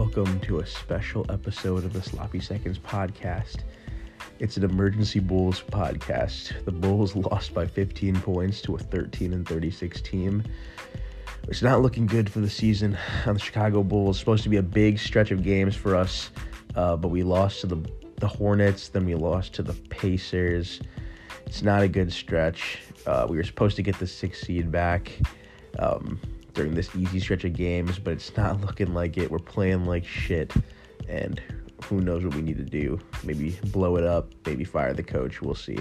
Welcome to a special episode of the Sloppy Seconds podcast. It's an emergency Bulls podcast. The Bulls lost by 15 points to a 13 and 36 team. It's not looking good for the season on the Chicago Bulls. Supposed to be a big stretch of games for us, uh, but we lost to the the Hornets, then we lost to the Pacers. It's not a good stretch. Uh, we were supposed to get the sixth seed back. Um, during this easy stretch of games, but it's not looking like it. We're playing like shit, and who knows what we need to do? Maybe blow it up, maybe fire the coach. We'll see.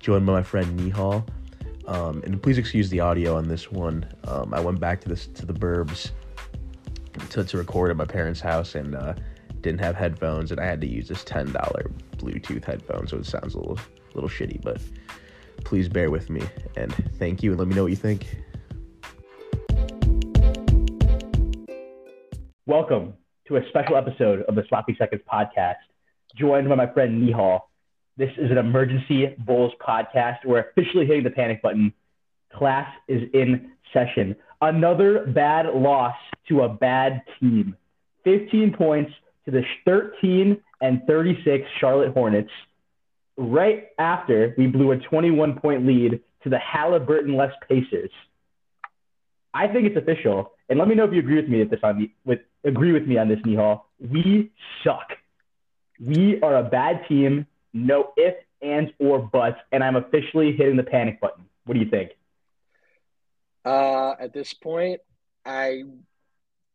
Joined by my friend Nihal. Um, and please excuse the audio on this one. Um, I went back to this to the Burbs to, to record at my parents' house and uh, didn't have headphones, and I had to use this ten dollar Bluetooth headphone, so it sounds a little little shitty. But please bear with me and thank you, and let me know what you think. Welcome to a special episode of the Sloppy Seconds podcast, joined by my friend Nihal. This is an emergency Bulls podcast. We're officially hitting the panic button. Class is in session. Another bad loss to a bad team. 15 points to the 13 and 36 Charlotte Hornets. Right after we blew a 21 point lead to the Halliburton less Pacers. I think it's official. And let me know if you agree with me at this on with agree with me on this, Nihal. We suck. We are a bad team. No if, ands, or buts. And I'm officially hitting the panic button. What do you think? Uh, at this point, I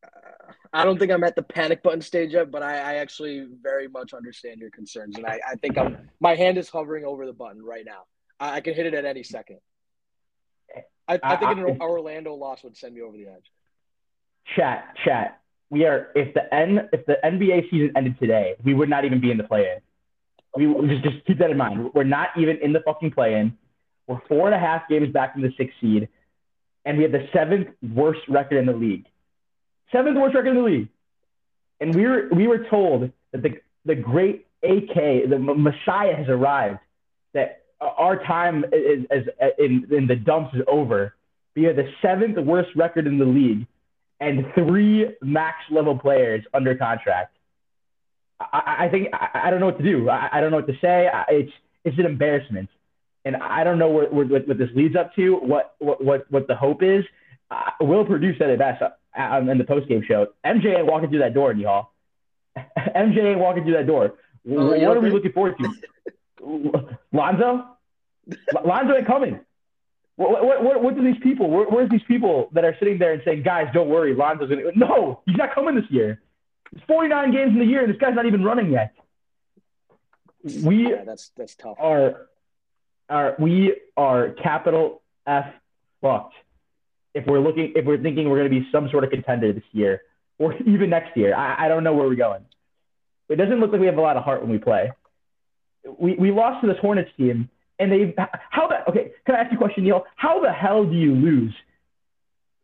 uh, I don't think I'm at the panic button stage yet, but I, I actually very much understand your concerns, and I, I think I'm my hand is hovering over the button right now. I, I can hit it at any second. I, I think uh, an Orlando loss would send me over the edge. Chat, chat. We are if the N if the NBA season ended today, we would not even be in the play in. We just just keep that in mind. We're not even in the fucking play in. We're four and a half games back from the sixth seed, and we have the seventh worst record in the league. Seventh worst record in the league. And we were we were told that the the great AK, the Messiah has arrived. That our time is, is, is in in the dumps is over. We have the seventh worst record in the league and three max level players under contract. I, I think I, I, don't know what to do. I, I don't know what to say. it's it's an embarrassment, and I don't know what, what, what this leads up to. What what what, what the hope is. Uh, Will Perdue said it best uh, in the post game show. MJ ain't walking through that door, y'all. MJ ain't walking through that door. Oh, what are we looking forward to? Lonzo? Lonzo ain't coming. What, what, what, what do these people, where, where's these people that are sitting there and saying, guys, don't worry, Lonzo's going to, no, he's not coming this year. It's 49 games in the year and this guy's not even running yet. We yeah, that's, that's tough. Are, are, we are capital F fucked if we're looking, if we're thinking we're going to be some sort of contender this year or even next year. I, I don't know where we're going. It doesn't look like we have a lot of heart when we play. We, we lost to this Hornets team and they how the okay can i ask you a question neil? How the hell do you lose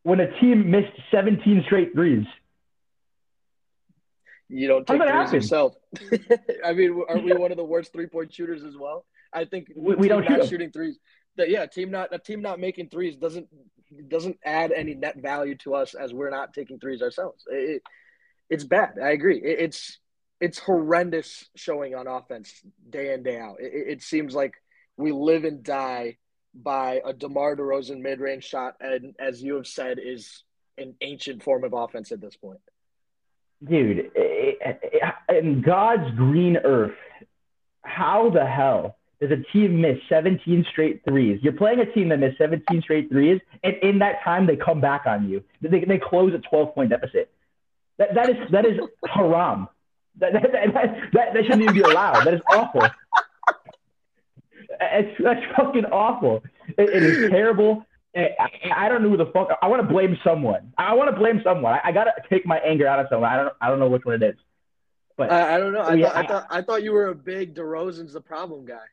when a team missed 17 straight threes? You don't take threes yourself. I mean are we one of the worst three-point shooters as well? I think we, we don't shoot shooting threes that yeah team not a team not making threes doesn't doesn't add any net value to us as we're not taking threes ourselves. It, it's bad. I agree. It, it's it's horrendous showing on offense day in day out it, it seems like we live and die by a DeMar DeRozan mid-range shot, and as you have said, is an ancient form of offense at this point. Dude, in God's green earth, how the hell does a team miss 17 straight threes? You're playing a team that missed 17 straight threes, and in that time they come back on you. They, they close a 12 point deficit. That, that is that is haram. That, that, that, that, that shouldn't even be allowed. That is awful. It's, that's fucking awful. it, it is terrible. I, I, don't know who the fuck. I want to blame someone. I want to blame someone. I, I got to take my anger out of someone. I don't. I don't know which one it is. But I, I don't know. I, yeah, thought, I, thought I thought you were a big DeRozan's the problem guy.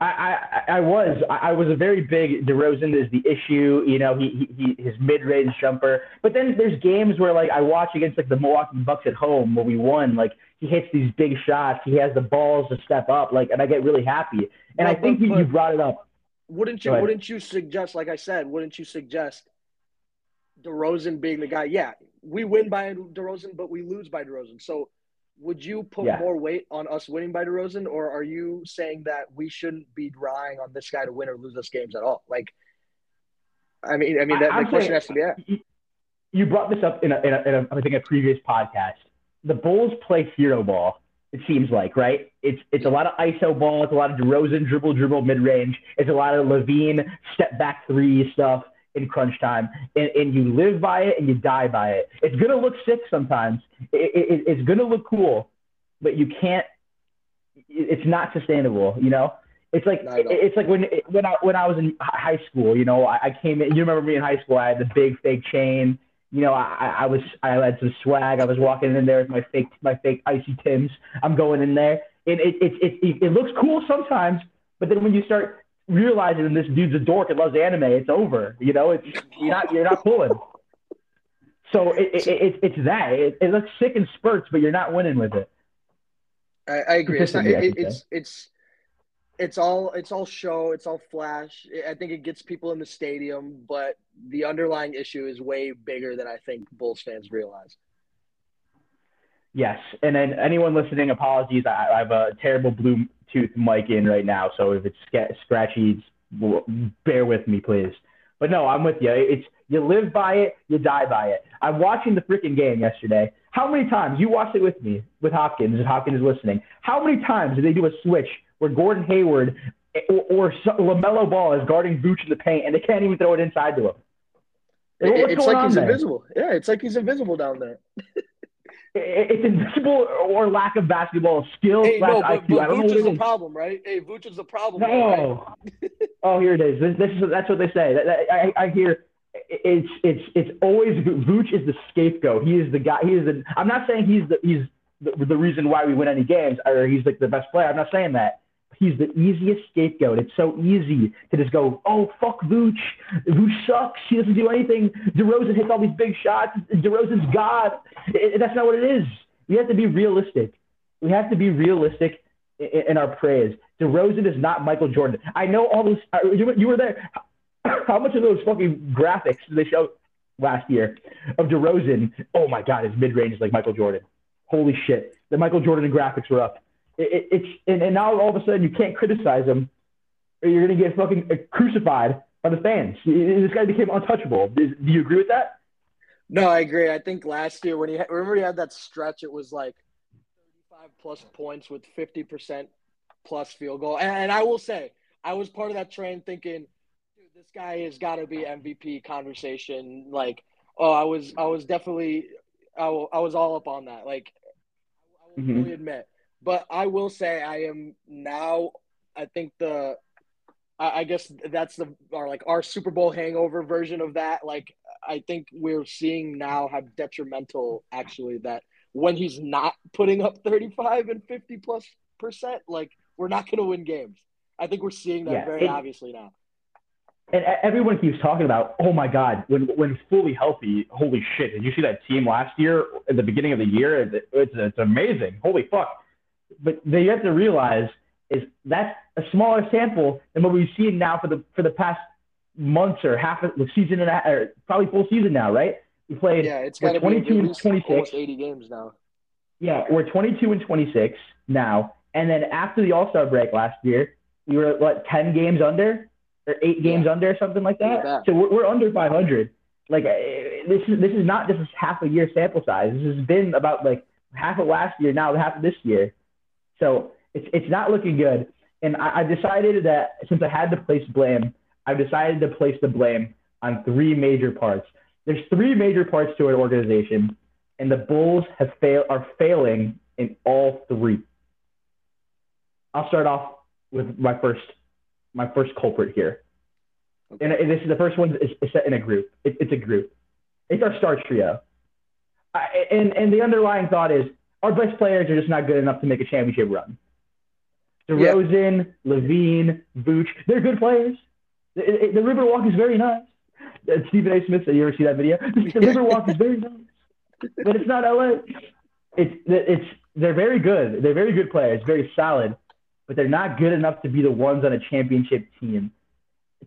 I, I, I was I was a very big DeRozan is the issue. You know, he, he, he his mid range jumper. But then there's games where like I watch against like the Milwaukee Bucks at home where we won. Like he hits these big shots. He has the balls to step up. Like, and I get really happy. And I think but, you, you brought it up. Wouldn't you? Wouldn't you suggest? Like I said, wouldn't you suggest DeRozan being the guy. Yeah, we win by DeRozan, but we lose by DeRozan. So would you put Yeah. more weight on us winning by DeRozan, or are you saying that we shouldn't be relying on this guy to win or lose us games at all? Like, I mean, I mean, that, I'm the question saying- has to be asked. You- You brought this up in a, in a, in a I think a previous podcast. The Bulls play hero ball. It seems like right. It's it's a lot of ISO ball. It's a lot of DeRozan dribble dribble mid range. It's a lot of LaVine step back three stuff in crunch time, and, and you live by it and you die by it. It's gonna look sick sometimes. It, it, it's gonna look cool, but you can't. It's not sustainable. You know. It's like it's like when when I when I was in high school. You know, I, I came in. You remember me in high school? I had the big fake chain. You know, I, I was I had some swag. I was walking in there with my fake my fake icy Tims. I'm going in there, and it it it, it, it looks cool sometimes, but then when you start realizing this dude's a dork and loves anime, it's over. You know, it's you're not you're not pulling. So it, it, it, it's that. It, it looks sick in spurts, but you're not winning with it. I, I agree. It's, not, it, it's it's it's all it's all show. It's all flash. I think it gets people in the stadium, but the underlying issue is way bigger than I think Bulls fans realize. Yes, and then anyone listening, apologies. I, I have a terrible Bluetooth mic in right now, so if it's sca- scratchy, bear with me, please. But no, I'm with you. It's you live by it, you die by it. I'm watching the freaking game yesterday. How many times you watched it with me with Hopkins? If Hopkins is listening, how many times did they do a switch where Gordon Hayward eh, or, or LaMelo Ball is guarding Vooch in the paint and they can't even throw it inside to him? What's it's like he's there? invisible. Yeah, it's like he's invisible down there. It- It's invisible or lack of basketball skill Hey, no, but, IQ. but I don't know Vooch what is the problem, right? Hey, Vooch is the problem. right? No. oh, here it is. This, this is that's what they say. That, I, I hear it's it's it's always Vooch is the scapegoat. He is the guy. He is the. I'm not saying he's the he's the, the reason why we win any games or he's like the best player. I'm not saying that. He's the easiest scapegoat. It's so easy to just go, oh fuck Vooch. Vooch sucks. He doesn't do anything. DeRozan hits all these big shots. DeRozan's God. It- it- that's not what it is. We have to be realistic. We have to be realistic in, in our praise. DeRozan is not Michael Jordan. I know all those. uh, You, you were there. How much of those fucking graphics did they show last year of DeRozan? Oh my God, his mid range is like Michael Jordan. Holy shit, the Michael Jordan graphics were up. It, it, it's and, and now all of a sudden you can't criticize him, or you're gonna get fucking crucified by the fans. This guy became untouchable. Do you agree with that? No, I agree. I think last year when he remember he had that stretch, it was like 35 plus points with 50 percent plus field goal. And, and I will say, I was part of that train thinking, dude, this guy has got to be MVP conversation. Like, oh, I was, I was definitely, I, I was all up on that. Like, I will Mhm. fully admit, but I will say I am now. I think the I I guess that's the our like our Super Bowl hangover version of that. Like I think we're seeing now how detrimental actually that when he's not putting up 35 and 50 plus percent, like we're not going to win games. I think we're seeing that Yeah, very it- obviously now. And everyone keeps talking about, oh my God, when when fully healthy, holy shit! Did you see that team last year at the beginning of the year? It's, it's amazing, holy fuck! But they have to realize is that's a smaller sample than what we've seen now for the for the past months or half of the season and a, or probably full season now, right? We played Yeah, it's we're got to be 22 at and least 26. almost 80 games now. Yeah, we're 22 and 26 now. And then after the All Star break last year, we were what 10 games under or eight games under or something like that. That. So we're, we're under 500. Like eh, this is this is not just a half a year sample size. This has been about like half of last year now, half of this year. So it's it's not looking good. And I, I decided that since I had to place blame, I've decided to place the blame on three major parts. There's three major parts to an organization, and the Bulls have fail are failing in all three. I'll start off with my first my first culprit here, Okay. and, and this is the first one is, is set in a group. It, it's a group. It's our star trio. I, and and the underlying thought is our best players are just not good enough to make a championship run. DeRozan, LaVine, Vooch, they're good players. The, the Riverwalk is very nice. Uh, Stephen A. Smith, did you ever see that video? The Riverwalk is very nice, but it's not LA. It's it's they're very good. They're very good players, very solid, but they're not good enough to be the ones on a championship team.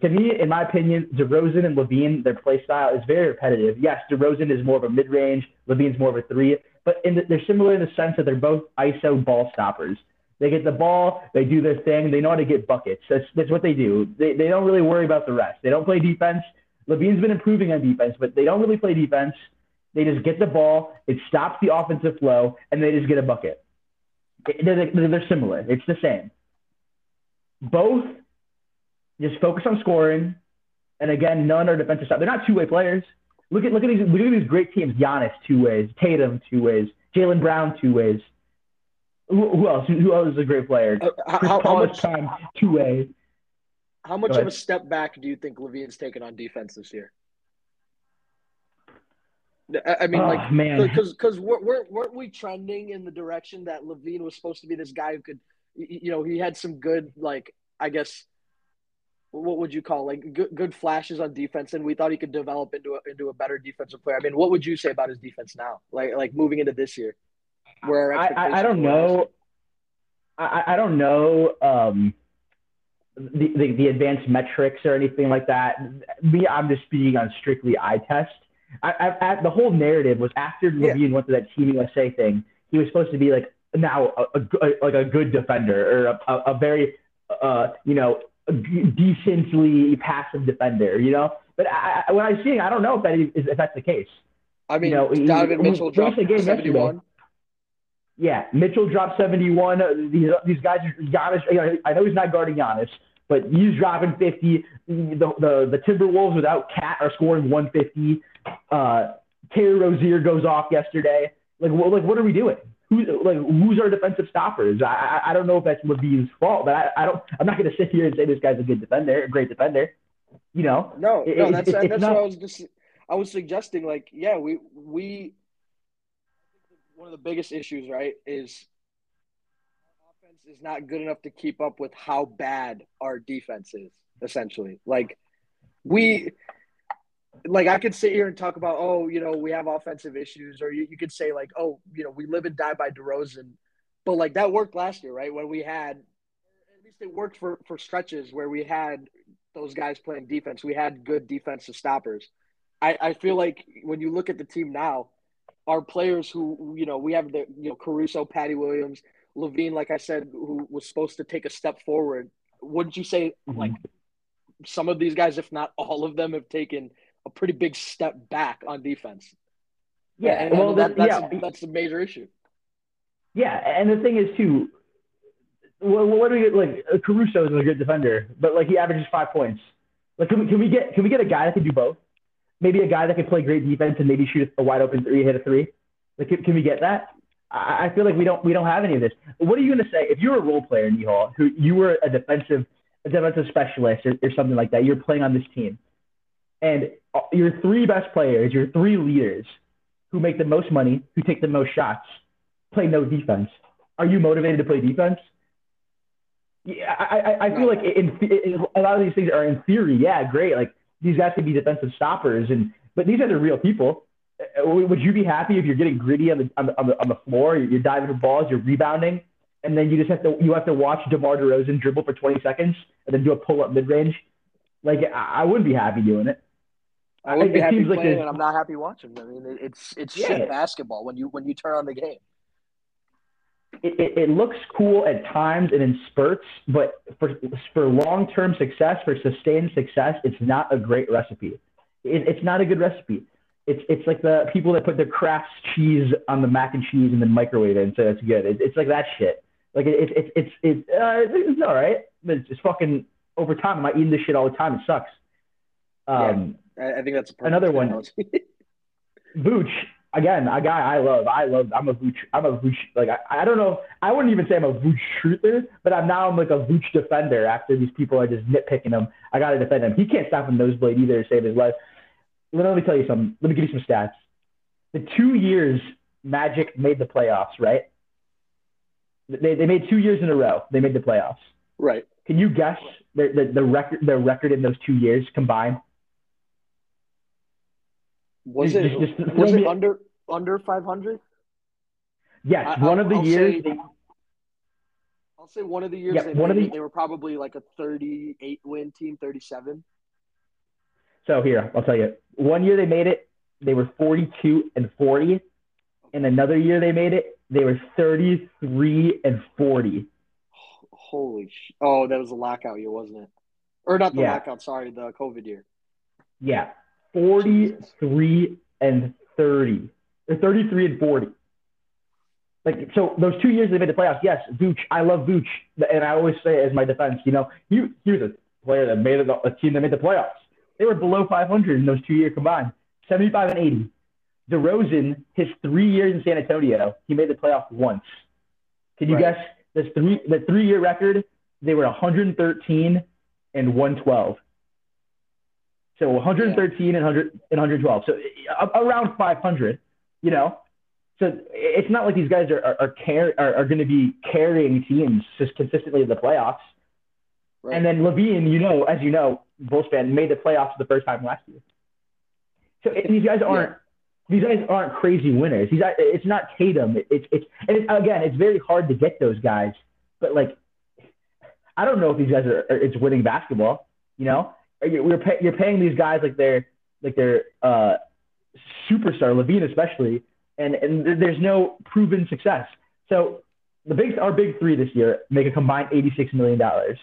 to me, in my opinion, DeRozan and LaVine, their play style is very repetitive. Yes, DeRozan is more of a mid range, LaVine's more of a three, but the, they're similar in the sense that they're both ISO ball stoppers. They get the ball, they do their thing, they know how to get buckets. That's, that's what they do. They, they don't really worry about the rest. They don't play defense. LaVine's been improving on defense, but they don't really play defense. They just get the ball, it stops the offensive flow, and they just get a bucket. They're, they're similar. It's the same. Both just focus on scoring, and again, none are defensive side. They're not two way players. Look at look at these look at these great teams. Giannis two ways, Tatum two ways, Jaylen Brown two ways. Who, who, else? Who else is a great player? Uh, how, how much time two way? How much of a step back do you think LaVine's taken on defense this year? I mean, oh, like, man. because because weren't weren't we trending in the direction that LaVine was supposed to be this guy who could, you know, he had some good like I guess what would you call like good, good flashes on defense, and we thought he could develop into a, into a better defensive player. I mean, what would you say about his defense now, like like moving into this year? Where I, I, don't know, I, I don't know um, the, the the advanced metrics or anything like that. Me, I'm just speaking on strictly eye test. I, I, I the whole narrative was after yeah. went to that Team USA thing, he was supposed to be like now a, a, a like a good defender or a, a, a very uh, you know decently passive defender, you know. But I, I, when I see, I don't know if that is if that's the case. I mean, you know, Donovan he, Mitchell dropped seventy-one. Yeah, Mitchell dropped seventy-one. These these guys, Giannis. You know, I know he's not guarding Giannis, but he's dropping fifty. The the, the Timberwolves without KAT are scoring one fifty. Uh, Terry Rozier goes off yesterday. Like, what, like, what are we doing? Who like who's our defensive stoppers? I I, I don't know if that's LaVine's fault, but I, I don't. I'm not going to sit here and say this guy's a good defender, a great defender. You know? No, it, no, that's it, that's not, what I was just. I was suggesting, like, yeah, we we. One of the biggest issues, right, is offense is not good enough to keep up with how bad our defense is. Essentially, like we like I could sit here and talk about, oh, you know, we have offensive issues, or you, you could say like, oh, you know, we live and die by DeRozan, but like that worked last year, right? When we had, at least it worked for for stretches where we had those guys playing defense. We had good defensive stoppers. I, I feel like when you look at the team now, our players who you know we have the you know Caruso, Patty Williams, LaVine, like I said, who was supposed to take a step forward. Wouldn't you say mm-hmm. like some of these guys, if not all of them, have taken a pretty big step back on defense. Yeah, and, well, that, that's, yeah. a, that's a major issue. Yeah, and the thing is too, what, what do we get? Like Caruso is a good defender, but like he averages five points. Like, can we, can we get can we get a guy that can do both? Maybe a guy that can play great defense and maybe shoot a wide open three, hit a three. Like, can, can we get that? I, I feel like we don't we don't have any of this. What are you gonna say if you're a role player in Hall, who you were a defensive a defensive specialist or, or something like that? You're playing on this team and your three best players, your three leaders who make the most money, who take the most shots, play no defense. Are you motivated to play defense? Yeah, I, I, I feel like in, in, a lot of these things are in theory, yeah, great. Like these guys could be defensive stoppers, and but these guys are real people. Uh, would you be happy if you're getting gritty on the on the on the, on the floor, you're diving for balls, you're rebounding, and then you just have to you have to watch DeMar DeRozan dribble for 20 seconds and then do a pull up mid range? Like I, I wouldn't be happy doing it. I would be happy playing, like and I'm not happy watching. I mean, it's it's yeah. shit basketball when you when you turn on the game. It, it, it, looks cool at times and in spurts, but for for long term success, for sustained success, it's not a great recipe. It, it's not a good recipe. It's it's like the people that put their Kraft cheese on the mac and cheese and then microwave it and say that's good. It, it's like that shit. Like it, it, it's it's uh, it's all right, but it's just fucking over time. I'm I eating this shit all the time. It sucks. Um, I, I think that's another one. Vooch, again, a guy I love. I love. I'm a Vooch. I'm a Vooch. Like I, I don't know. I wouldn't even say I'm a Vooch truther, but I'm now I'm like a Vooch defender. After these people are just nitpicking him, I got to defend him. He can't stop a nosebleed either to save his life. Let me tell you something. Let me give you some stats. The two years Magic made the playoffs, right? They they made two years in a row. They made the playoffs. Right. Can you guess the, the, the record the record in those two years combined? Was just, it just, was it under under five hundred? Yes, I, one I'll, of the I'll years. Say, I'll say one of the years Yeah, they one of the- they were probably like a 38 win team, 37. So here, I'll tell you. One year they made it, they were 42 and 40. And another year they made it, they were 33 and 40. Holy sh! Oh, that was the lockout year, wasn't it? Or not the Yeah. lockout, sorry, the COVID year. Yeah, 43 and 30. Or 33 and 40. Like, so those two years they made the playoffs, yes, Vooch, I love Vooch. And I always say as my defense, you know, he, he was a player that made it, a team that made the playoffs. They were below 500 in those two years combined, 75 and 80. DeRozan, his three years in San Antonio, he made the playoffs once. Can you Right. guess this three the three year record? They were 113 and 112. So 113 and 100 and 112. So uh, around 500, you know. So it's not like these guys are are are, car- are, are going to be carrying teams just consistently in the playoffs. Right. And then LaVine, you know, as you know, Bulls fan made the playoffs for the first time last year. So it- these guys aren't these guys aren't crazy winners. These it's not Tatum. It- It's it's and it's, again, it's very hard to get those guys. But like, I don't know if these guys are, are it's winning basketball. You know, pay, you're paying these guys like they're like they're uh, superstar LaVine especially, and and there's no proven success. So the big our big three this year make a combined eighty six million dollars.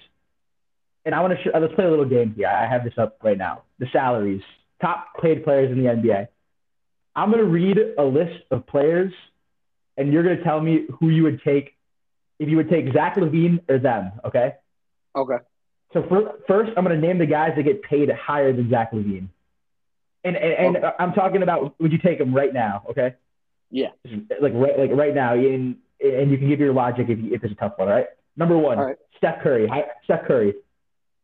And I want to sh- let's play a little game here. I have this up right now. The salaries, top paid players in the NBA. I'm to read a list of players, and you're to tell me who you would take if you would take Zach LaVine or them. Okay. Okay. So for, first, I'm going to name the guys that get paid higher than Zach LaVine. And and, and I'm talking about would you take them right now? Okay. Yeah. Like right like right now, in, and you can give your logic if you, if it's a tough one. All right. Number one, right. Steph Curry. Hi- Steph Curry.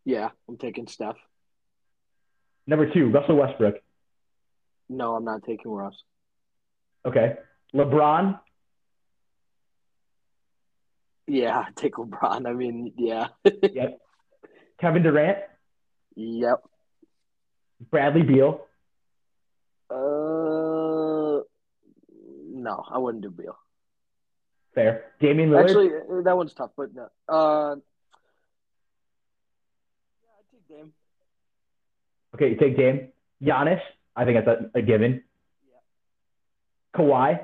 Yeah, I'm taking Steph. Number two, Russell Westbrook. No, I'm not taking Russ. Okay. LeBron. Yeah, take LeBron. I mean, yeah. Yep. Kevin Durant. yep. Bradley Beal. Uh, no, I wouldn't do Beal. Fair. Damian Lillard. Actually, that one's tough, but no. Uh, yeah, I take Dame. okay, you take Dame. Giannis. I think that's a, a given. Kawhi.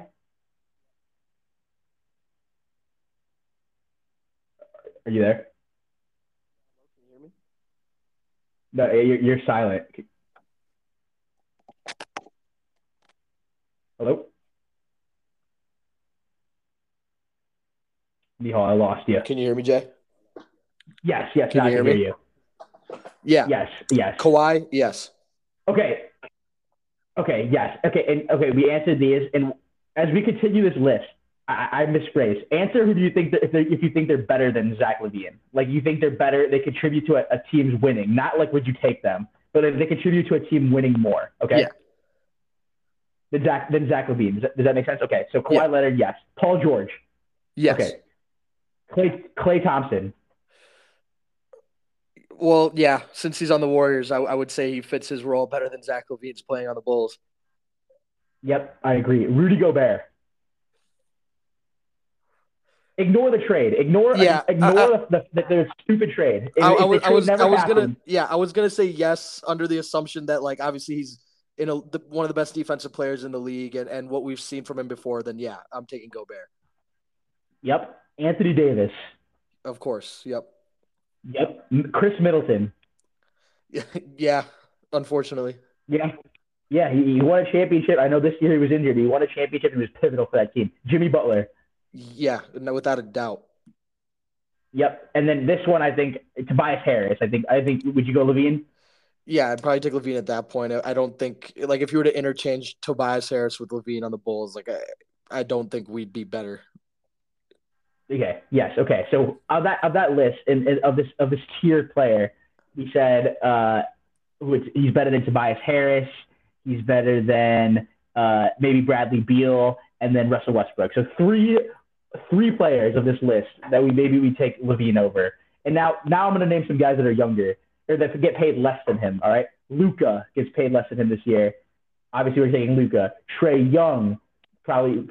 Are you there? Can you hear me? No, eh, you're, you're silent. Hello? Nihal, I lost you. Can you hear me, Jay? Yes, yes, Can now you I can hear hear you. Yeah. Yes, yes. Kawhi, yes. Okay. Okay, yes. Okay, and okay, we answered these, and as we continue this list, I, I misphrased. Answer who do you think that if, if you think they're better than Zach LaVine? Like you think they're better, they contribute to a, a team's winning. Not like would you take them, but if they contribute to a team winning more. Okay. Yeah. Than Zach than Zach LaVine. Does that, does that make sense? Okay. So Kawhi Yeah. Leonard, yes. Paul George. Yes. Okay. Klay Klay Thompson. Well, yeah. Since he's on the Warriors, I, I would say he fits his role better than Zach LaVine's playing on the Bulls. Yep, I agree. Rudy Gobert. Ignore the trade. Ignore Yeah, ignore I- the, the, the, the stupid trade. If- I, I was, I was, I was gonna, yeah, I was gonna say yes under the assumption that like obviously he's in a the, one of the best defensive players in the league, and, and what we've seen from him before. Then yeah, I'm taking Gobert. Yep. Anthony Davis. Of course. Yep. Yep. Khris Middleton. yeah. Unfortunately. Yeah. Yeah, he, he won a championship. I know this year he was injured. He won a championship and he was pivotal for that team. Jimmy Butler. Yeah. No, without a doubt. Yep. And then this one, I think Tobias Harris. I think I think would you go LaVine? Yeah, I'd probably take LaVine at that point. I, I don't think like if you were to interchange Tobias Harris with LaVine on the Bulls, like I, I don't think we'd be better. Okay. Yes. Okay. So of that of that list and, and of this of this tier player, he said uh, who he's better than Tobias Harris. He's better than uh, maybe Bradley Beal and then Russell Westbrook. So three three players of this list that we maybe we take LaVine over. And now now I'm going to name some guys that are younger or that get paid less than him. All right. Luka gets paid less than him this year. Obviously, we're taking Luka. Trae Young, probably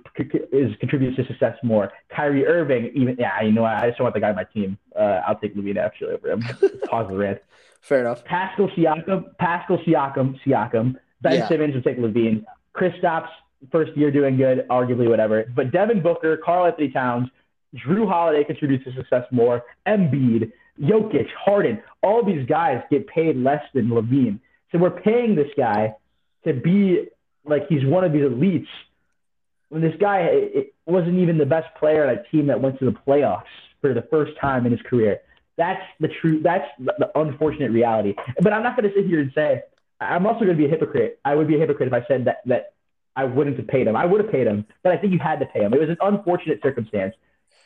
is contributes to success more. Kyrie Irving, even yeah, you know, I just don't want the guy on my team. Uh, I'll take LaVine actually over him. Pause the rant. Fair enough. Pascal Siakam, Pascal Siakam, Siakam. Ben Yeah. Simmons would take LaVine. Chris Stops, first year doing good, arguably whatever. But Devin Booker, Karl Anthony Towns, Jrue Holiday contributes to success more. Embiid, Jokic, Harden, all these guys get paid less than LaVine. So we're paying this guy to be like he's one of these elites when this guy it, wasn't even the best player on a team that went to the playoffs for the first time in his career. That's the true. That's the unfortunate reality. But I'm not going to sit here and say I'm also going to be a hypocrite. I would be a hypocrite if I said that that I wouldn't have paid him. I would have paid him, but I think you had to pay him. It was an unfortunate circumstance.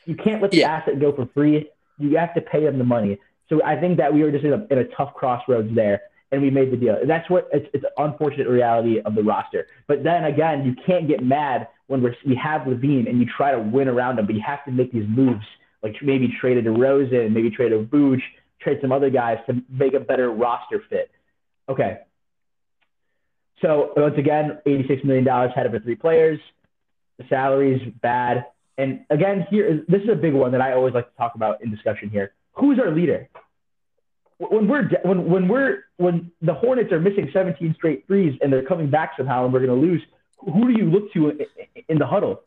You can't let the Yeah. asset go for free. You have to pay him the money. So I think that we were just in a, in a tough crossroads there, and we made the deal. That's what it's, it's an unfortunate reality of the roster. But then again, you can't get mad when we're, we have LaVine and you try to win around him, but you have to make these moves, like maybe trade a DeRozan, maybe trade a Vooch, trade some other guys to make a better roster fit. Okay. So once again, $86 million head over three players. The salaries bad. And again, here this is a big one that I always like to talk about in discussion here. Who's our leader? When we're when when we're when the Hornets are missing 17 straight threes and they're coming back somehow and we're going to lose, who do you look to in, in the huddle?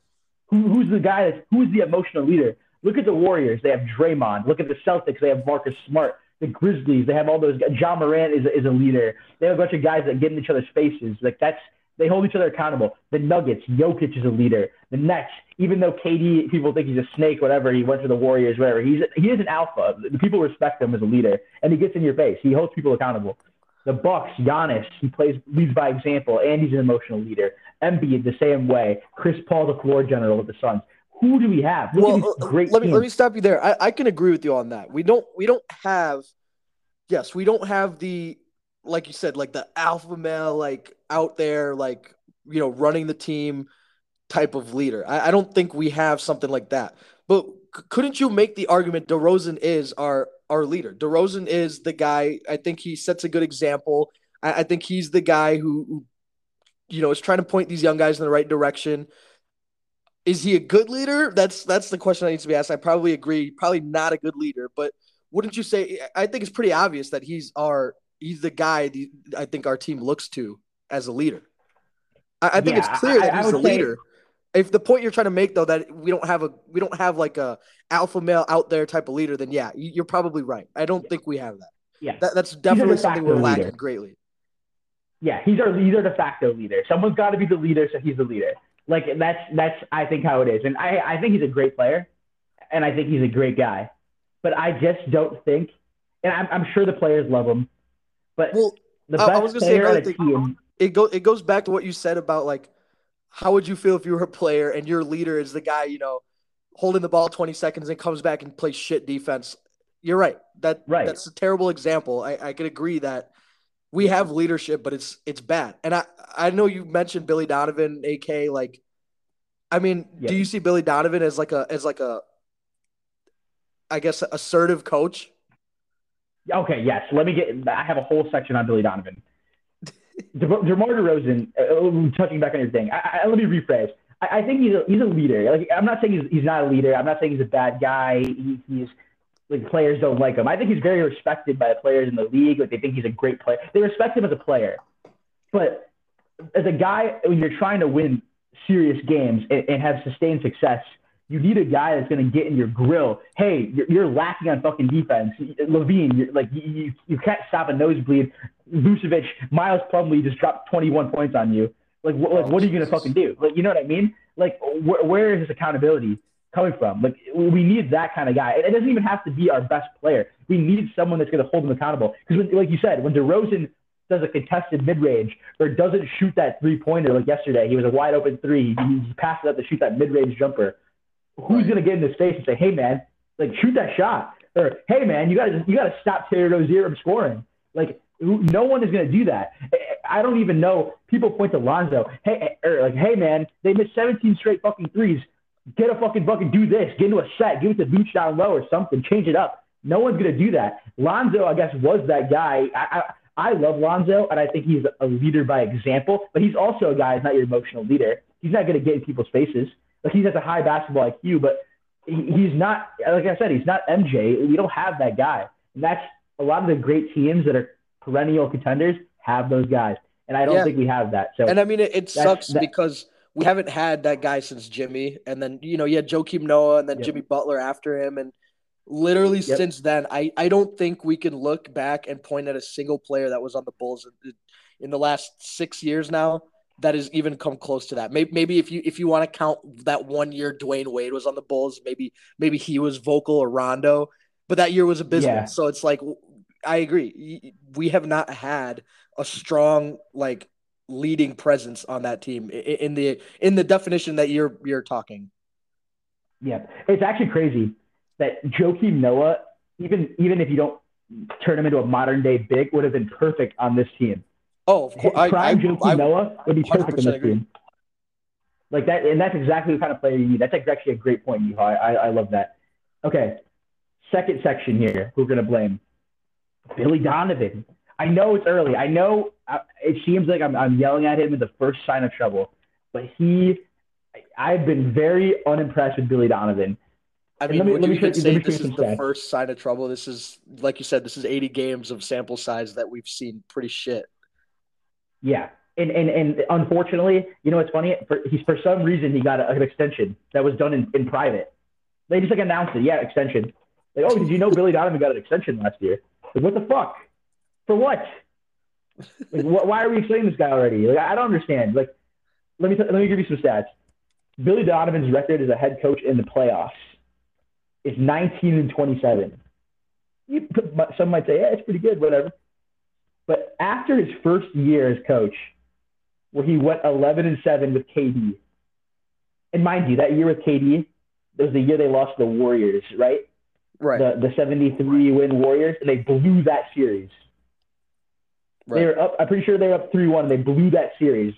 Who, who's the guy that's who's the emotional leader? Look at the Warriors. They have Draymond. Look at the Celtics. They have Marcus Smart. The Grizzlies. They have all those. Ja Morant is, is a leader. They have a bunch of guys that get in each other's faces. Like that's they hold each other accountable. The Nuggets. Jokic is a leader. The Nets. Even though KD, people think he's a snake, whatever. He went to the Warriors, whatever. He's he is an alpha. The people respect him as a leader, and he gets in your face. He holds people accountable. The Bucks, Giannis, he plays leads by example, and he's an emotional leader. Embiid the same way. Chris Paul, the floor general of the Suns. Who do we have? Look Well, these uh, great let me teams. let me stop you there. I, I can agree with you on that. We don't we don't have yes, we don't have the like you said, like the alpha male like out there, like you know, running the team type of leader. I, I don't think we have something like that. But c- couldn't you make the argument DeRozan is our our leader? DeRozan is the guy. I think he sets a good example. I, I think he's the guy who, who, you know, is trying to point these young guys in the right direction. Is he a good leader? That's that's the question that needs to be asked. I probably agree. Probably not a good leader, but wouldn't you say? I think it's pretty obvious that he's our he's the guy. The, I think our team looks to as a leader. I, I think Yeah, it's clear that I he's the would say- leader. If the point you're trying to make though that we don't have a we don't have like a alpha male out there type of leader, then yeah, you- you're probably right. I don't think we have that. yeah, that that's definitely something we're lacking leader. greatly. yeah, he's our he's our de facto leader. Someone's got to be the leader, so he's the leader. Like that's that's I think how it is, and I I think he's a great player, and I think he's a great guy, but I just don't think, and I'm I'm sure the players love him, but Well, the I- I best was gonna say player on a another thing. team. it go it goes back to what you said about like how would you feel if you were a player and your leader is the guy you know holding the ball 20 seconds and comes back and plays shit defense you're right that Right. that's a terrible example i i could agree that we have leadership but it's it's bad and i i know you mentioned billy donovan ak like i mean Yeah. do you see billy donovan as like a as like a i guess assertive coach Okay, yes. Let me get. I have a whole section on Billy Donovan. De- DeMar DeRozan. Uh, touching back on your thing. I, I, let me rephrase. I, I think he's a, he's a leader. Like I'm not saying he's, he's not a leader. I'm not saying he's a bad guy. He, he's like players don't like him. I think he's very respected by the players in the league. Like they think he's a great player. They respect him as a player. But as a guy, when you're trying to win serious games and, and have sustained success, you need a guy that's going to get in your grill. Hey, you're, you're lacking on fucking defense. LaVine, you're, like you, you, can't stop a nosebleed. Vucevic, Miles Plumlee just dropped 21 points on you. Like, wh- like what are you going to fucking do? Like, you know what I mean? Like, wh- where is this accountability coming from? Like, we need that kind of guy. It doesn't even have to be our best player. We need someone that's going to hold him accountable. Because, like you said, when DeRozan does a contested mid range or doesn't shoot that three pointer like yesterday, he was a wide open three. He, passed it up to shoot that mid range jumper. Who's going to get in his face and say, "Hey, man, like shoot that shot," or "Hey, man, you got to you got to stop Terry Rozier from scoring." Like, no one is going to do that. I- I don't even know. People point to Lonzo. Hey, or like, "Hey, man, they missed 17 straight fucking threes. Get a fucking fucking do this. Get into a set. Give it to Vooch down low or something. Change it up." No one's going to do that. Lonzo, I guess, was that guy. I, I I love Lonzo, and I think he's a leader by example. But he's also a guy who's not your emotional leader. He's not going to get in people's faces. Like he's at a high basketball IQ, but he, he's not. Like I said, he's not MJ. We don't have that guy, and that's a lot of the great teams that are perennial contenders have those guys, and I don't Yeah. think we have that. So And I mean, it, it sucks that- because we haven't had that guy since Jimmy, and then you know you had Joakim Noah, and then Yep. Jimmy Butler after him, and literally Yep. since then, I I don't think we can look back and point at a single player that was on the Bulls in, in the last six years now that has even come close to that. Maybe maybe if you if you want to count that one year Dwyane Wade was on the Bulls, maybe maybe he was vocal or Rondo, but that year was abysmal. Yeah. So it's like I agree. We have not had a strong like leading presence on that team in the in the definition that you're you're talking. Yeah, it's actually crazy that Joakim Noah, even even if you don't turn him into a modern day big, would have been perfect on this team. Oh, of course. I, I, Prime Joakim I- Noah would be perfect on this agree. team. Like that, and that's exactly the kind of player you need. That's actually a great point, Yuha. I, I, I love that. Okay, second section here. Who we're gonna blame? Billy Donovan. I know it's early. I know uh, it seems like I'm, I'm yelling at him in the first sign of trouble, but he, I- I've been very unimpressed with Billy Donovan. I mean, let me- would let you me show even say let me show this is the stats. first sign of trouble? This is, like you said, this is 80 games of sample size that we've seen pretty shit. Yeah. And, and, and unfortunately, you know what's funny? For, he's for some reason he got a, an extension that was done in, in private. They just like announced it. Yeah, extension. Like, oh, did you know Billy Donovan got an extension last year? Like, what the fuck? For what? Like, wh- why are we explaining this guy already? Like, I don't understand. Like, let me t- let me give you some stats. Billy Donovan's record as a head coach in the playoffs is 19 and 27. You, some might say, yeah, it's pretty good, whatever. But after his first year as coach, where he went 11 and 7 with KD, and mind you, that year with KD was the year they lost the Warriors, right? Right. The the 73 win Warriors, and they blew that series. They were up. I'm pretty sure they were up three one. and They blew that series.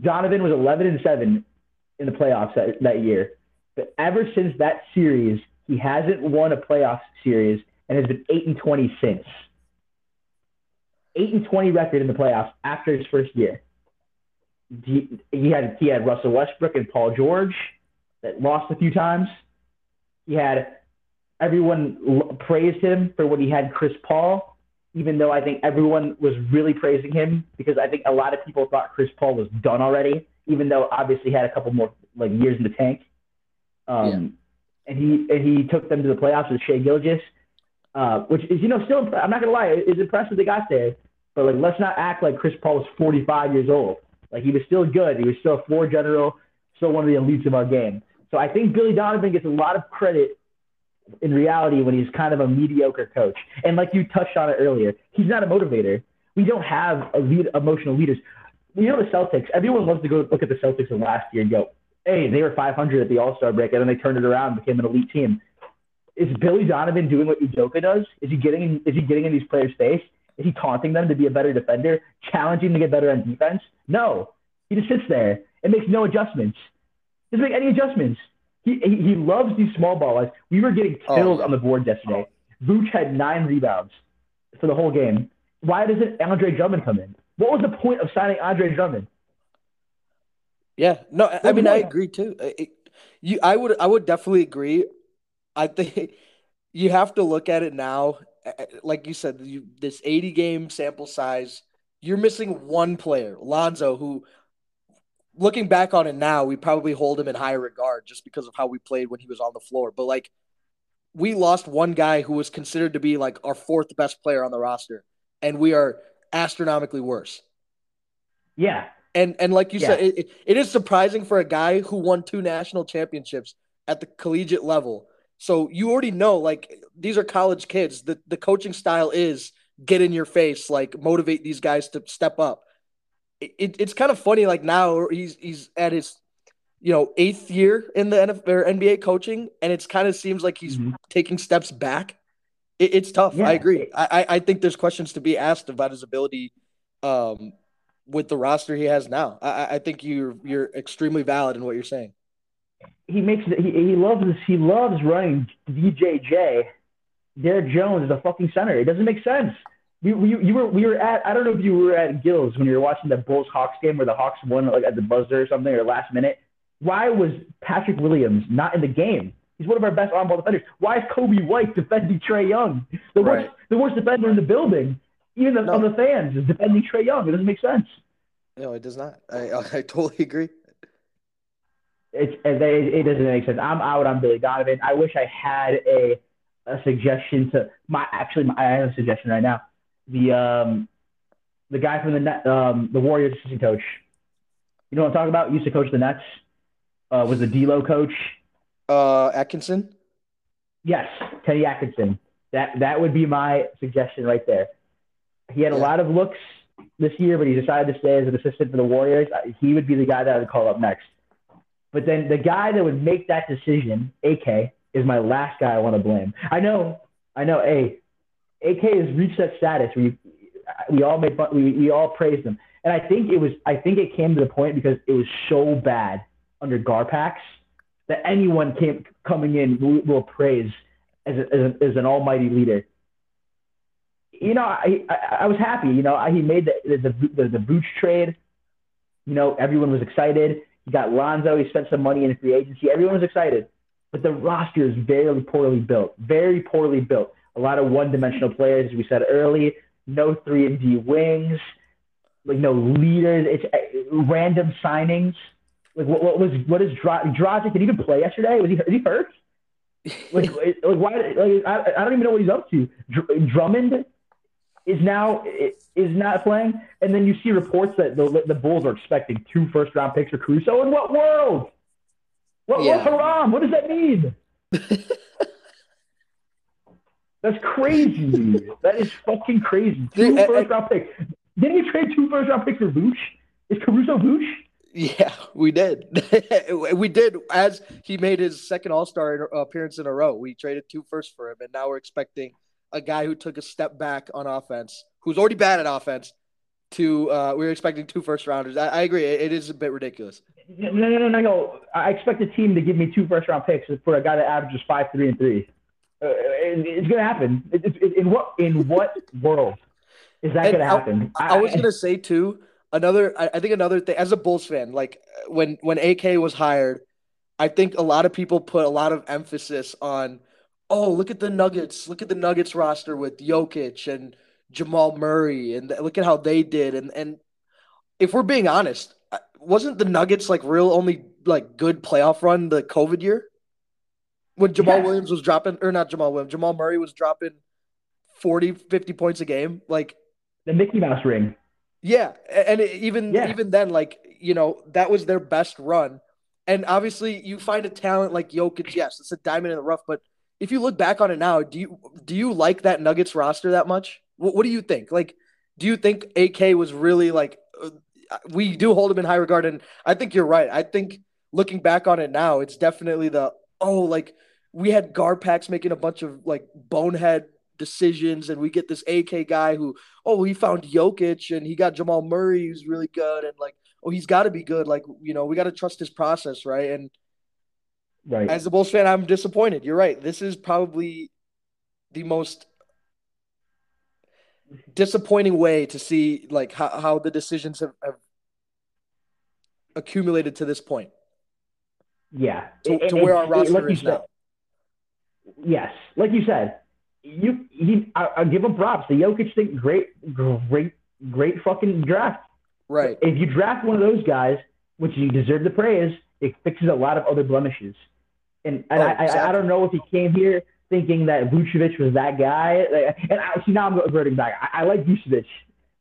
Donovan was 11 and seven in the playoffs that, that year. But ever since that series, he hasn't won a playoff series and has been eight and 20 since. Eight and 20 record in the playoffs after his first year. He, he had he had Russell Westbrook and Paul George that lost a few times. He had everyone praised him for what he had Chris Paul even though I think everyone was really praising him because I think a lot of people thought Chris Paul was done already, even though obviously he had a couple more like years in the tank. Um, and he and he took them to the playoffs with Shai Gilgeous, uh, which is you know still I'm not gonna lie, it's impressive they got there, but like let's not act like Chris Paul was 45 years old. Like he was still good, he was still a floor general, still one of the elites of our game. So I think Billy Donovan gets a lot of credit in reality when he's kind of a mediocre coach. And like you touched on it earlier, he's not a motivator. We don't have lead, emotional leaders. You know the Celtics. Everyone loves to go look at the Celtics of last year and go, "Hey, they were 500 at the All Star break, and then they turned it around, and became an elite team." Is Billy Donovan doing what Udoka does? Is he getting in, is he getting in these players' face? Is he taunting them to be a better defender, challenging them to get better on defense? No, he just sits there and makes no adjustments. Doesn't make any adjustments. He, he, loves these small ball guys. We were getting Oh, killed yeah. on the board yesterday. Vooch had nine rebounds for the whole game. Why doesn't Andre Drummond come in? What was the point of signing Andre Drummond? Yeah, no, I- I mean. I agree too. I- It, you, I would, I would definitely agree. I think you have to look at it now, like you said, you, this 80 game sample size. You're missing one player, Lonzo, who, looking back on it now, we probably hold him in high regard just because of how we played when he was on the floor. But like, we lost one guy who was considered to be like our fourth best player on the roster, and we are astronomically worse. Yeah, And and like you Yeah. said, it, it- it is surprising for a guy who won two national championships at the collegiate level. So you already know, like these are college kids. The the coaching style is get in your face, like motivate these guys to step up. It, it- it's kind of funny, like now he's he's at his you know eighth year in the NFL, or NBA coaching, and it's kind of seems like he's Mhm. taking steps back. It, it's tough. Yeah. I agree. I, I think there's questions to be asked about his ability. Um, with the roster he has now. I, I- I think you're you're extremely valid in what you're saying. he makes he, he loves this. He loves running DJJ. Derrick Jones is a fucking center. It doesn't make sense. We, we, you were we were at I don't know if you were at Gills when you were watching the Bulls Hawks game where the Hawks won like at the buzzer or something or last minute. Why was Patrick Williams not in the game? He's one of our best on-ball defenders. Why is Coby White defending Trae Young, the Right. worst the worst defender in the building? Even No. on the fans is defending Trae Young. It doesn't make sense. No, it does not. I I totally agree. It's it, it doesn't make sense. I'm out on Billy Donovan. I wish I had a a suggestion to my actually my, I have a suggestion right now. The um the guy from the net um the Warriors assistant coach. You know what I'm talking about? Used to coach the Nets. Uh, was the D'Lo coach? Uh, Atkinson. Yes, Teddy Atkinson. That that would be my suggestion right there. He had a Yeah. lot of looks this year, but he decided to stay as an assistant for the Warriors. He would be the guy that I would call up next. But then the guy that would make that decision, AK, is my last guy I want to blame. I know, I know. A, AK has reached that status where you, we all made fun, we, we all praised him, and I think it was I think it came to the point because it was so bad under Garpax that anyone came coming in will, will praise as, a, as, a, as an almighty leader. You know, I, I, I was happy. You know, I, he made the the the, the Vooch trade. You know, everyone was excited. He got Lonzo. He spent some money in free agency. Everyone was excited, but the roster is very poorly built. Very poorly built. A lot of one-dimensional players, as we said early. No three and D wings. Like no leaders. It's uh, random signings. Like what, what was what is Dra- Dragic? Did he even play yesterday? Was he is he hurt? Like, like why? Like I, I don't even know what he's up to. Dr- Drummond is now is not playing, and then you see reports that the the Bulls are expecting two first round picks for Caruso. In what world? What, Yeah. what haram? What does that mean? That's crazy. that is fucking crazy. Two Dude, I- first round picks. Didn't you trade two first round picks for Vooch? Is Caruso Vooch? Yeah, we did. we did. As he made his second All Star appearance in a row, we traded two firsts for him, and now we're expecting a guy who took a step back on offense, who's already bad at offense. To uh, we're expecting two first rounders. I, I agree. It, it is a bit ridiculous. No, no, no, no, no. I expect a team to give me two first round picks for a guy that averages five, three, and three. Uh, it, it's gonna happen. It, it, in what in what world is that And gonna I- happen? I, I was gonna say too. Another, I, I think another thing as a Bulls fan, like when when AK was hired, I think a lot of people put a lot of emphasis on, oh, look at the Nuggets, look at the Nuggets roster with Jokic and Jamal Murray, and look at how they did. And and if we're being honest, uh, wasn't the Nuggets like real only like good playoff run the COVID year when Jamal Yeah. Williams was dropping, or not Jamal Williams, Jamal Murray was dropping 40, 50 points a game, like. the Mickey Mouse ring. Yeah, and it- even Yeah. even then, like you know, that was their best run. And obviously, you find a talent like Jokic. Yes, it's a diamond in the rough. But if you look back on it now, do you do you like that Nuggets roster that much? What, what do you think? Like, do you think AK was really like? Uh, we do hold him in high regard, and I think you're right. I think looking back on it now, it's definitely the oh, like we had Garpax making a bunch of like bonehead decisions, and we get this AK guy who oh, he found Jokic and he got Jamal Murray who's really good and like, oh, he's got to be good. Like, you know, we got to trust his process, right? And Right. as a Bulls fan, I'm disappointed. You're right. This is probably the most disappointing way to see like how, how the decisions have, have accumulated to this point yeah. to, to where our roster like is now. Yes, like you said, you he I, I'll give him props. The Jokic thing, great, great, great fucking draft. Right. If you draft one of those guys, which you deserve the praise, it fixes a lot of other blemishes. And and Oh, I, I I don't know if he came here thinking that Vucevic was that guy. And I, see now I'm reverting back. I, I like Vucevic,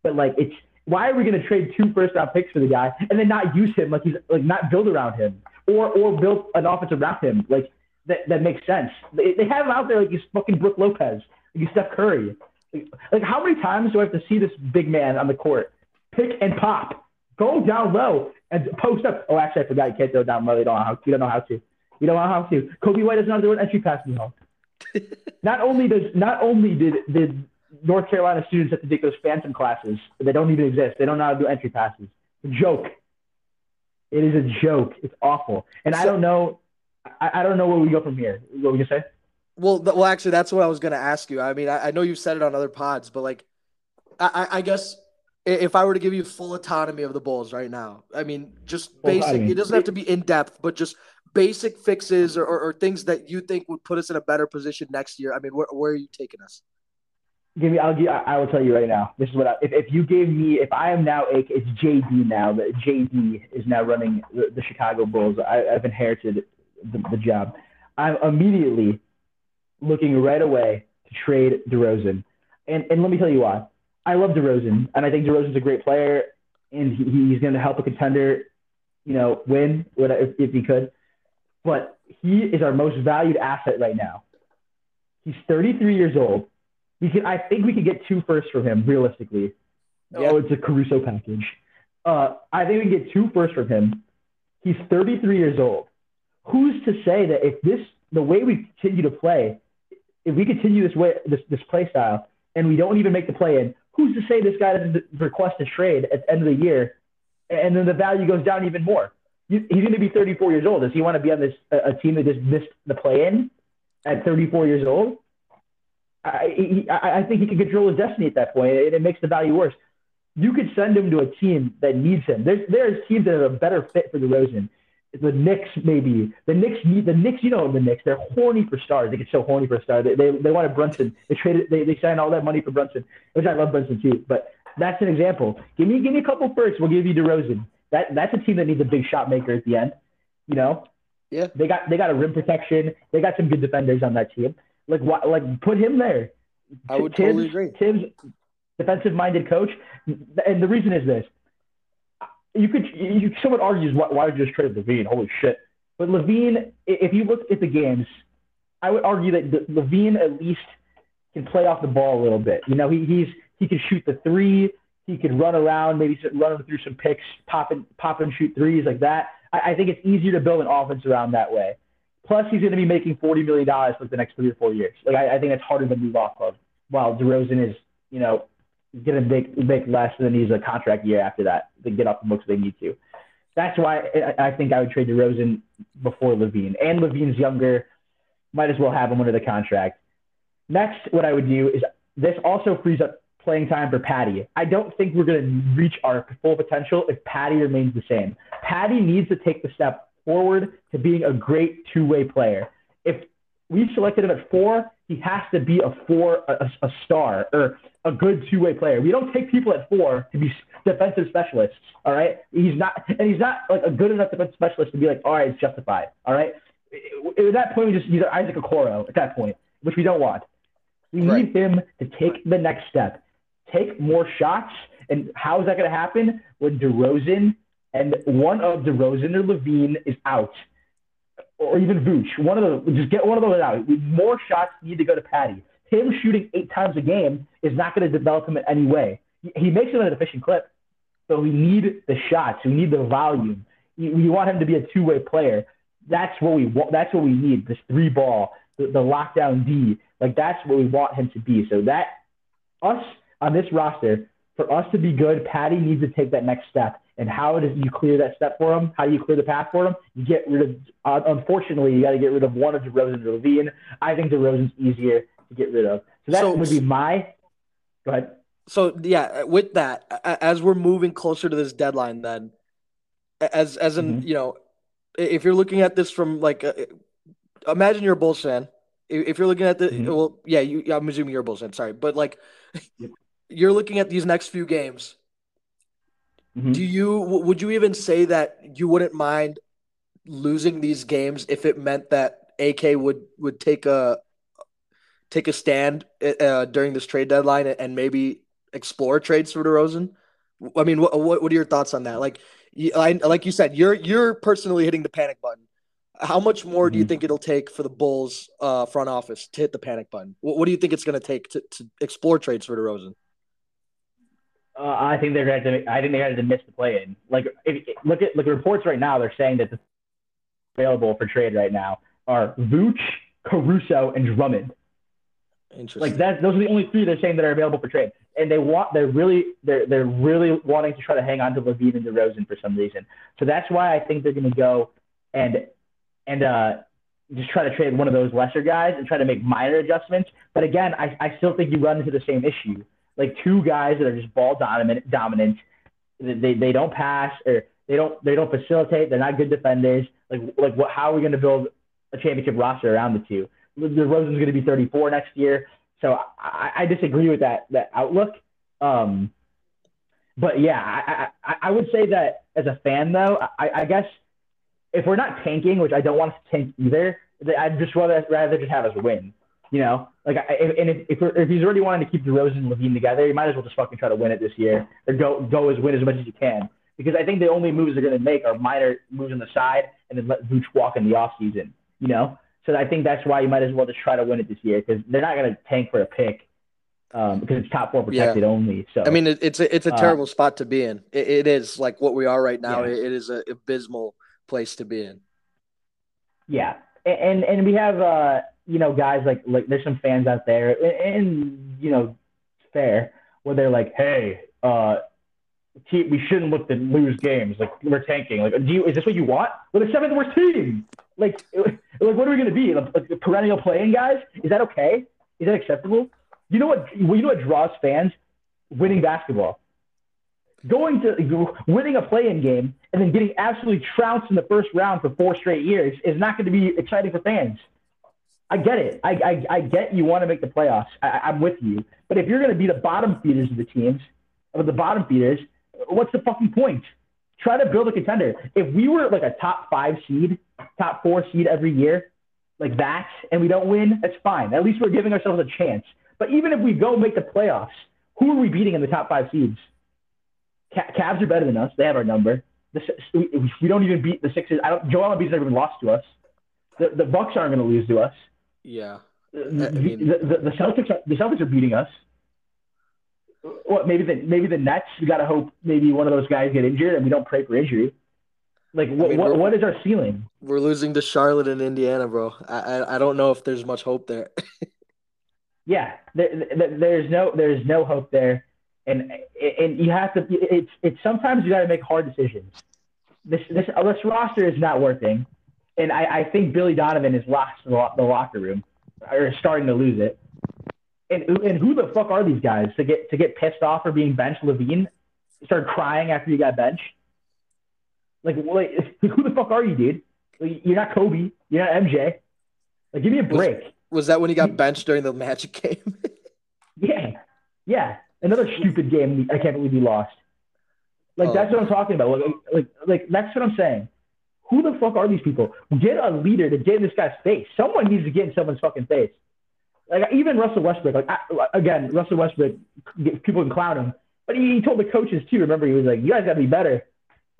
but like it's why are we going to trade two first round picks for the guy and then not use him like he's like not build around him or or build an offense around him like that that makes sense. They, they have him out there like he's fucking Brook Lopez, like he's Steph Curry. Like, like how many times do I have to see this big man on the court pick and pop, go down low and post up? Oh, actually, I forgot you can't throw down low. You don't know how. You don't know how to. You don't know how to. Coby White doesn't know how to do an entry pass me home. not only does not only did did North Carolina students have to take those phantom classes that don't even exist. They don't know how to do entry passes. It's a joke. It is a joke. It's awful. And I don't know. I, I don't know where we go from here. What were you say? Well, th- well, actually, that's what I was going to ask you. I mean, I, I know you've said it on other pods, but like, I, I guess if I were to give you full autonomy of the Bulls right now, I mean, just Well, I basic. mean- it doesn't have to be in depth, but just basic fixes or, or, or things that you think would put us in a better position next year. I mean, where, where are you taking us? Give me. I'll give. I I will tell you right now. This is what. I, if if you gave me, if I am now, it's JD now. That JD is now running the, the Chicago Bulls. I, I've inherited the, the job. I'm immediately looking right away to trade DeRozan, and and let me tell you why. I love DeRozan, and I think DeRozan's a great player, and he, he's going to help a contender, you know, win what- if, if he could. But he is our most valued asset right now. He's 33 years old. We could, I think we could get two firsts from him realistically. Yeah. Oh, it's a Caruso package. Uh, I think we can get two firsts from him. He's 33 years old. Who's to say that if this, the way we continue to play, if we continue this way, this this play style, and we don't even make the play in, who's to say this guy doesn't request a trade at the end of the year, and then the value goes down even more? He's going to be 34 years old. Does he want to be on this a, a team that just missed the play in at 34 years old? I, he, I think he can control his destiny at that point, and it makes the value worse. You could send him to a team that needs him. There's there's teams that are a better fit for DeRozan. The Knicks, maybe the Knicks need the Knicks. You know the Knicks. They're horny for stars. They get so horny for a star. They they, they wanted Brunson. They traded. They, they signed all that money for Brunson, which I love Brunson too. But that's an example. Give me give me a couple firsts. We'll give you DeRozan. That that's a team that needs a big shot maker at the end. You know. Yeah. They got they got a rim protection. They got some good defenders on that team. Like why, like put him there. I would Tibbs- totally agree. Tibbs, defensive minded coach, and the reason is this: you could you someone argues why, why would you just trade LaVine? Holy shit! But LaVine, if you look at the games, I would argue that LaVine at least can play off the ball a little bit. You know, he he's he can shoot the three. He can run around, maybe run through some picks, pop and pop and shoot threes like that. I, I think it's easier to build an offense around that way. Plus, he's going to be making forty million dollars for the next three or four years. Like I, I think that's harder to move off of. While DeRozan is, you know, to make make less than he's a contract year after that to get off the books they need to. That's why I, I think I would trade DeRozan before LaVine. And LaVine's younger, might as well have him under the contract. Next, what I would do is this also frees up playing time for Patty. I don't think we're going to reach our full potential if Patty remains the same. Patty needs to take the step forward to being a great two-way player. If we selected him at four, he has to be a four, a, a star, or a good two-way player. We don't take people at four to be defensive specialists. All right, he's not, and he's not like a good enough defensive specialist to be like, all right, it's justified. All right, at that point, we just use Isaac Okoro at that point, which we don't want. We Right. need him to take the next step, take more shots. And how is that going to happen when DeRozan and one of DeRozan or LaVine is out, or even Vooch? One of those, just get one of those out. More shots need to go to Patty. Him shooting eight times a game is not going to develop him in any way. He- makes it an efficient clip, but we need the shots. We need the volume. We want him to be a two-way player. That's what we want. That's what we need. This three ball, the, the lockdown D. Like that's what we want him to be. So that us on this roster, for us to be good, Patty needs to take that next step. And how do you clear that step for him? How do you clear the path for him? You get rid of. Uh, unfortunately, you got to get rid of one of DeRozan or LaVine. I think DeRozan's easier get rid of. So that So- would be my. Go ahead. So yeah, with that, as we're moving closer to this deadline, then, as as in Mhm. you know, if you're looking at this from like, uh, imagine you're a Bulls fan. If you're looking at the Mhm. well, yeah, you, I'm assuming you're a Bulls fan. Sorry, but like, you're looking at these next few games. Mhm. Do you would you even say that you wouldn't mind losing these games if it meant that AK would would take a take a stand uh, during this trade deadline and maybe explore trades for DeRozan? I mean, what what, what are your thoughts on that? Like, you, I, like you said, you're you're personally hitting the panic button. How much more do you Mhm. think it'll take for the Bulls uh, front office to hit the panic button? What, what do you think it's going to take to to explore trades for DeRozan? Uh, I think they're going to. Have to, I think they're going to miss the play-in. Like, if, look at look at reports right now. They're saying that the available for trade right now are Vooch, Caruso, and Drummond. Interesting. Like that. Those are the only three they're saying that are available for trade. And they want. They're really. They're they're really wanting to try to hang on to LaVine and DeRozan for some reason. So that's why I think they're going to go and and uh, just try to trade one of those lesser guys and try to make minor adjustments. But again, I, I still think you run into the same issue. like two guys that are just ball dominant. Dominant. They they don't pass or they don't they don't facilitate. They're not good defenders. Like like what? How are we going to build a championship roster around the two? DeRozan's going to be 34 next year, so I, I disagree with that that outlook. Um, but yeah, I, I I would say that as a fan though, I, I guess if we're not tanking, which I don't want us to tank either, I'd just rather rather just have us win. You know, like, if, and if if, if he's already wanting to keep DeRozan and LaVine together, you might as well just fucking try to win it this year, or go go as win as much as you can. Because I think the only moves they're going to make are minor moves on the side, and then let Vooch walk in the off season. You know, so I think that's why you might as well just try to win it this year because they're not going to tank for a pick um, because it's top four protected yeah. only. So I mean, it, it's a it's a uh, terrible uh, spot to be in. It, it is like what we are right now. Yeah. It, it is an abysmal place to be in. Yeah, and and we have uh, you know guys like like there's some fans out there and, you know fair where they're like, hey, uh, we shouldn't look to lose games. Like we're tanking. Like, do you is this what you want? We're the seventh worst team. Like, like what are we gonna be? Like, perennial playing guys? Is that okay? Is that acceptable? You know what? You know what draws fans? Winning basketball. Going to winning a play-in game and then getting absolutely trounced in the first round for four straight years is not going to be exciting for fans. I get it. I, I, I get you want to make the playoffs. I, I'm with you. But if you're going to be the bottom feeders of the teams, of the bottom feeders, what's the fucking point? Try to build a contender. If we were like a top five seed, top four seed every year, like that, and we don't win, that's fine. At least we're giving ourselves a chance. But even if we go make the playoffs, who are we beating in the top five seeds? Cavs are better than us. They have our number. The, we, we don't even beat the Sixers. I don't, Joel Embiid's never even lost to us. The, the Bucks aren't going to lose to us. Yeah. The, mean, the, the, the, Celtics are, the Celtics are beating us. What maybe the maybe the Nets? We gotta hope maybe one of those guys get injured and we don't pray for injury. Like what I mean, what, what is our ceiling? We're losing to Charlotte and Indiana, bro. I I, I don't know if there's much hope there. yeah, there, there's no there's no hope there, and and you have to. It's it's sometimes you got to make hard decisions. This this uh, this roster is not working, and I, I think Billy Donovan is lost the locker room or starting to lose it. And and who the fuck are these guys to get to get pissed off for being benched? LaVine started crying after you got benched. Like, like who the fuck are you, dude? Like, you're not Kobe. You're not MJ. Like, give me a break. Was, was that when he got benched during the Magic game? yeah, yeah. Another stupid game. I can't believe he lost. Like oh. that's what I'm talking about. Like, like, like that's what I'm saying. Who the fuck are these people? Get a leader to get in this guy's face. Someone needs to get in someone's fucking face. Like even Russell Westbrook. Like I, again, Russell Westbrook. People can clown him, but he, he told the coaches too. Remember, he was like, "You guys got to be better."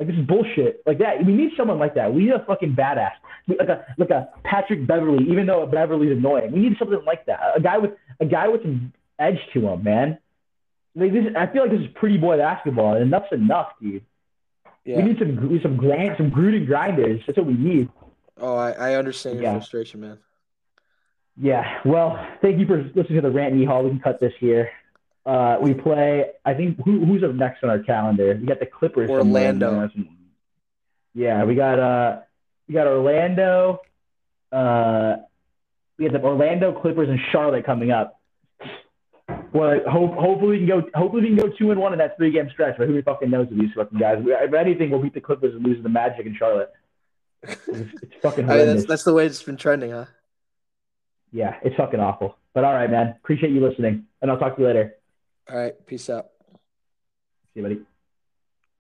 Like this is bullshit. Like that. We need someone like that. We need a fucking badass. Like a like a Patrick Beverley. Even though Beverley's annoying, we need something like that. A guy with a guy with some edge to him, man. Like this, I feel like this is pretty boy basketball, and enough's enough, dude. Yeah. We need some some grind, some Gruden grinders. That's what we need. Oh, I, I understand your yeah. frustration, man. Yeah. Well, thank you for listening to the rant, Hall. We can cut this here. Uh, we play. I think who, who's up next on our calendar? We got the Clippers. Orlando. Yeah, we got uh, we got Orlando. Uh, we got the Orlando Clippers and Charlotte coming up. Well, hope, hopefully we can go. Hopefully we can go two and one in that three game stretch. But who fucking knows with these fucking guys? If anything, we'll beat the Clippers and lose the Magic in Charlotte. It's, it's fucking. I mean, that's, that's the way it's been trending, huh? Yeah, it's fucking awful. But all right, man. Appreciate you listening, and I'll talk to you later. All right. Peace out. See you, buddy.